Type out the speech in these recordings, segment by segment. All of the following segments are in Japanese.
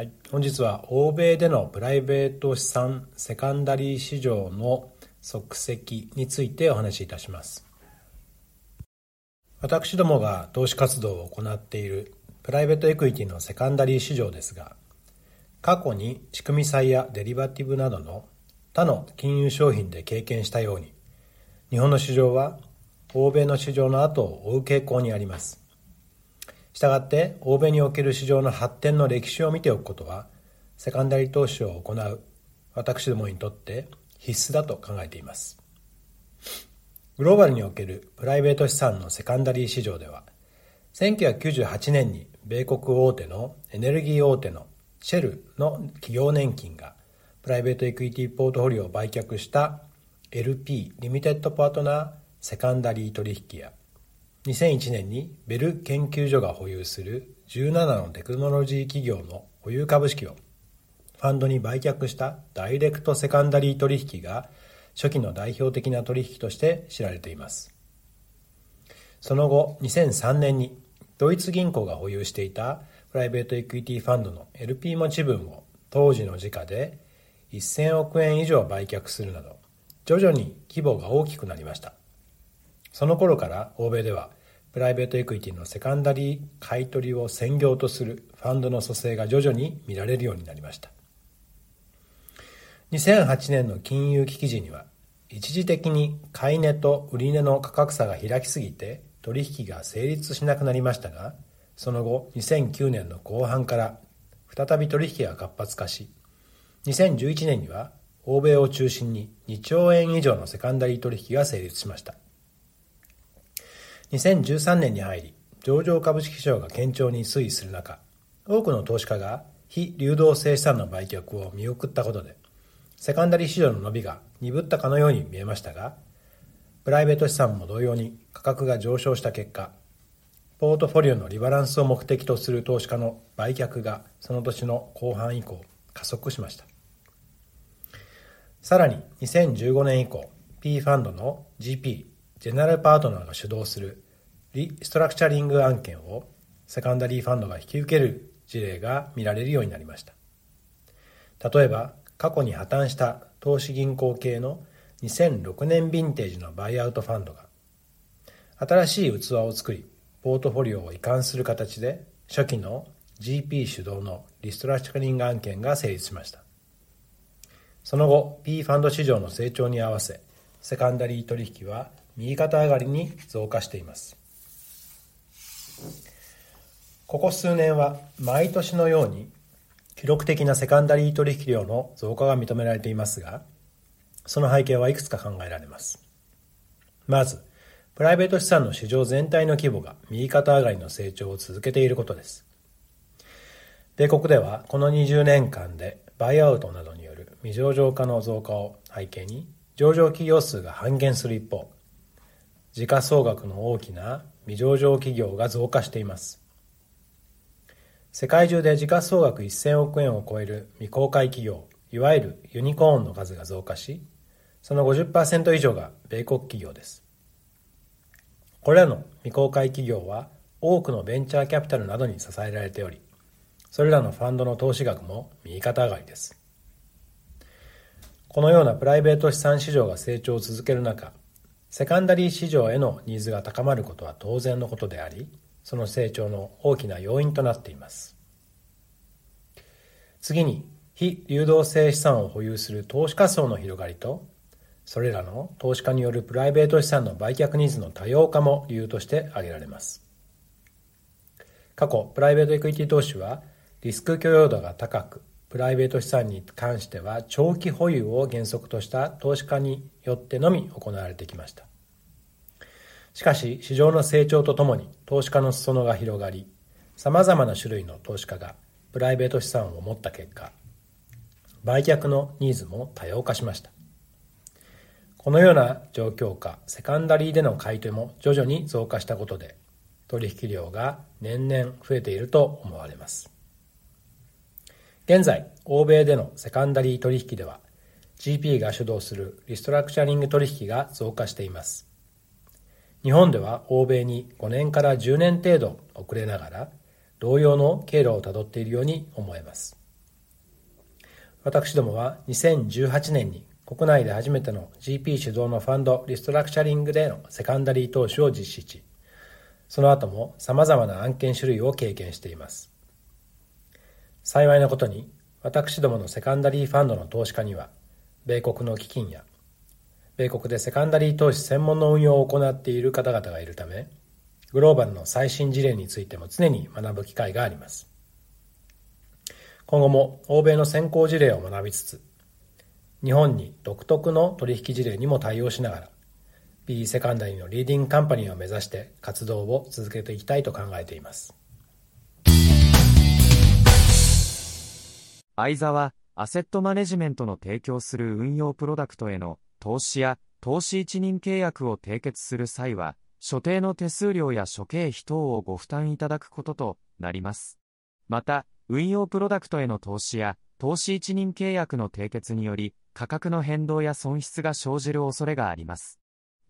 はい、本日は欧米でのプライベート資産セカンダリー市場の即席についてお話しいたします。私どもが投資活動を行っているプライベートエクイティのセカンダリー市場ですが過去に仕組み債やデリバティブなどの他の金融商品で経験したように日本の市場は欧米の市場の後を追う傾向にあります。したがって欧米における市場の発展の歴史を見ておくことはセカンダリー投資を行う私どもにとって必須だと考えています。グローバルにおけるプライベート資産のセカンダリー市場では1998年に米国大手のエネルギー大手のシェルの企業年金がプライベートエクイティポートフォリオを売却した LP リミテッドパートナーセカンダリー取引や2001年にベル研究所が保有する17のテクノロジー企業の保有株式をファンドに売却したダイレクトセカンダリー取引が初期の代表的な取引として知られています。その後2003年にドイツ銀行が保有していたプライベートエクイティファンドの LP 持ち分を当時の時価で1000億円以上売却するなど徐々に規模が大きくなりました。その頃から欧米ではプライベートエクイティのセカンダリー買取を専業とするファンドの蘇生が徐々に見られるようになりました。2008年の金融危機時には一時的に買い値と売値の価格差が開きすぎて取引が成立しなくなりましたがその後2009年の後半から再び取引が活発化し2011年には欧米を中心に2兆円以上のセカンダリー取引が成立しました。2013年に入り、上場株式市場が堅調に推移する中、多くの投資家が非流動性資産の売却を見送ったことで、セカンダリ市場の伸びが鈍ったかのように見えましたが、プライベート資産も同様に価格が上昇した結果、ポートフォリオのリバランスを目的とする投資家の売却がその年の後半以降加速しました。さらに2015年以降、P ファンドの GP ジェネラルパートナーが主導するリストラクチャリング案件をセカンダリーファンドが引き受ける事例が見られるようになりました。例えば過去に破綻した投資銀行系の2006年ヴィンテージのバイアウトファンドが新しい器を作りポートフォリオを移管する形で初期の GP 主導のリストラクチャリング案件が成立しました。その後 P ファンド市場の成長に合わせセカンダリー取引は右肩上がりに増加しています。ここ数年は毎年のように記録的なセカンダリー取引量の増加が認められていますがその背景はいくつか考えられます。まずプライベート資産の市場全体の規模が右肩上がりの成長を続けていることです。米国ではこの20年間でバイアウトなどによる未上場化の増加を背景に上場企業数が半減する一方時価総額の大きな未上場企業が増加しています。世界中で時価総額1000億円を超える未公開企業いわゆるユニコーンの数が増加しその50%以上が米国企業です。これらの未公開企業は多くのベンチャーキャピタルなどに支えられておりそれらのファンドの投資額も右肩上がりです。このようなプライベート資産市場が成長を続ける中セカンダリー市場へのニーズが高まることは当然のことであり、その成長の大きな要因となっています。次に、非流動性資産を保有する投資家層の広がりと、それらの投資家によるプライベート資産の売却ニーズの多様化も理由として挙げられます。過去、プライベートエクイティ投資はリスク許容度が高く、プライベート資産に関しては長期保有を原則とした投資家によってのみ行われてきました。しかし市場の成長とともに投資家の裾野が広がり、様々な種類の投資家がプライベート資産を持った結果、売却のニーズも多様化しました。このような状況下、セカンダリーでの買い手も徐々に増加したことで、取引量が年々増えていると思われます。現在、欧米でのセカンダリー取引では、GP が主導するリストラクチャリング取引が増加しています。日本では欧米に5年から10年程度遅れながら、同様の経路をたどっているように思えます。私どもは2018年に国内で初めての GP 主導のファンドリストラクチャリングでのセカンダリー投資を実施し、その後も様々な案件種類を経験しています。幸いなことに、私どものセカンダリーファンドの投資家には、米国の基金や、米国でセカンダリー投資専門の運用を行っている方々がいるため、グローバルの最新事例についても常に学ぶ機会があります。今後も欧米の先行事例を学びつつ、日本に独特の取引事例にも対応しながら、PE セカンダリーのリーディングカンパニーを目指して活動を続けていきたいと考えています。相沢アセットマネジメントの提供する運用プロダクトへの投資や投資一任契約を締結する際は、所定の手数料や諸経費等をご負担いただくこととなります。また、運用プロダクトへの投資や投資一任契約の締結により、価格の変動や損失が生じる恐れがあります。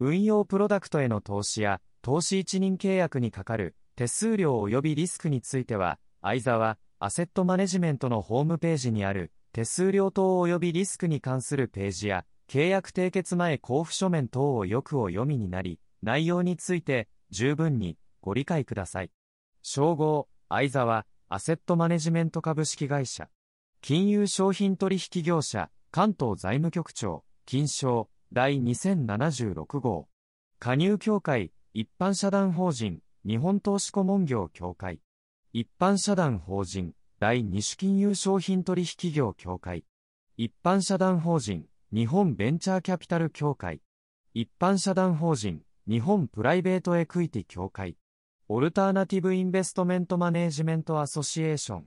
運用プロダクトへの投資や投資一任契約にかかる手数料及びリスクについては、相沢アセットマネジメントのホームページにある手数料等及びリスクに関するページや契約締結前交付書面等をよくお読みになり、内容について十分にご理解ください。称号、相沢、アセットマネジメント株式会社。金融商品取引業者、関東財務局長、金賞、第2076号。加入協会、一般社団法人、日本投資顧問業協会。一般社団法人、第二種金融商品取引業協会。一般社団法人、日本ベンチャーキャピタル協会。一般社団法人、日本プライベートエクイティ協会。オルターナティブインベストメントマネージメントアソシエーション。